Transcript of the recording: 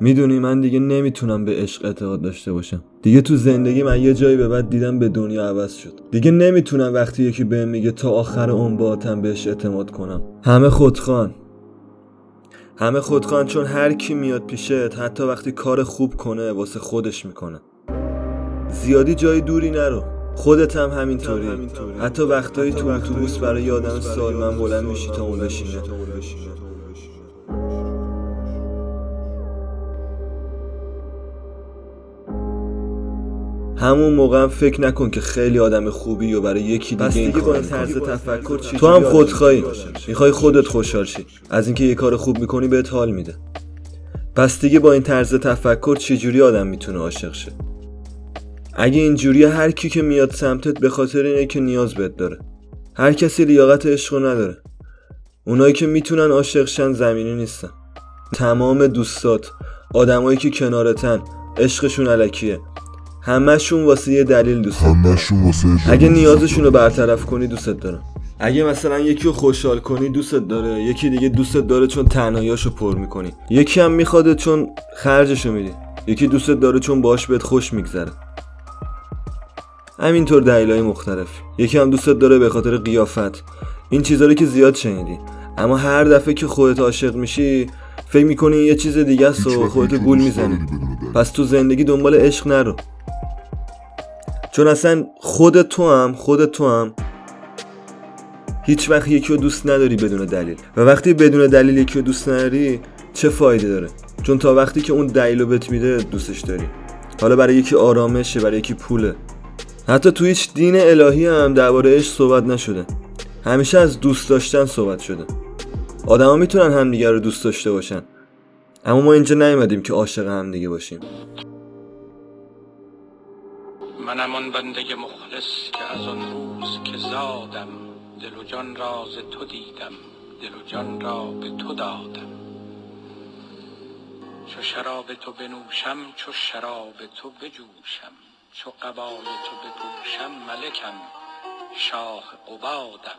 می‌دونی من دیگه نمی‌تونم به عشق اعتقاد داشته باشم. دیگه تو زندگی من یه جایی به بعد دیدم به دنیا عوض شد. دیگه نمی‌تونم وقتی یکی بهم میگه تا آخر اون باهاتم بهش اعتماد کنم. همه خودخوان همه خودخوان چون هر کی میاد پیشت حتی وقتی کار خوب کنه واسه خودش می‌کنه. زیادی جای دوری نرو. خودت هم همینطوری حتی وقتایی تو اتوبوس برای یه آدم سالمن بلند میشی تا اون بشینه. همون موقع هم فکر نکن که خیلی آدم خوبی و برای یکی دیگه این با این طرز تفکر چی تو هم خودخواهی می‌خوای خودت خوشحال شی. از اینکه یه کار خوب می‌کنی بهت حال میده. پس دیگه با این طرز تفکر چجوری آدم می‌تونه عاشق شه؟ اگه اینجوری هر کی که میاد سمتت به خاطر اینه که نیاز بهت داره. هر کسی لیاقت عشق نداره. اونایی که می‌تونن عاشق شن زمینی نیستن. تمام دوستات آدمایی که کنارتن عشقشون علکیه. همشون واسه یه دلیل دوست همشون واسه اگه نیازشون رو برطرف کنی دوستت دارن اگه مثلا یکی رو خوشحال کنی دوستت داره یکی دیگه دوستت داره چون تنهاییاشو پر می‌کنی. یکی هم میخواده چون خرجشو میدی یکی دوستت داره چون باش بهت خوش میگذره. همینطور دلایل مختلف یکی هم دوستت داره به خاطر قیافت. این چیزا رو که زیاد شنیدی. اما هر دفعه که خودت عاشق میشی فکر می‌کنی یه چیز دیگه است و خودت گول می‌زنی. پس تو زندگی دنبال عشق نرو. چون اصلا خود تو هم خود تو هم هیچ وقت یکی رو دوست نداری بدون دلیل. و وقتی بدون دلیل یکی رو دوست نداری چه فایده داره؟ چون تا وقتی که اون دلیل رو بهت میده دوستش داری. حالا برای یکی آرامشه برای یکی پوله. حتی تو هیچ دین الهی هم درباره عشق صحبت نشده. همیشه از دوست داشتن صحبت شده. آدما می‌تونن همدیگه رو دوست داشته باشن. اما ما اینجا نیومدیم که عاشق همدیگه باشیم. منم آن بنده مخلص که از آن روز که زادم دل و جان را ز تو دیدم دل و جان را به تو دادم. چو شراب تو بنوشم چو شراب تو بجوشم چو قبای تو بپوشم ملکم شاه قبادم.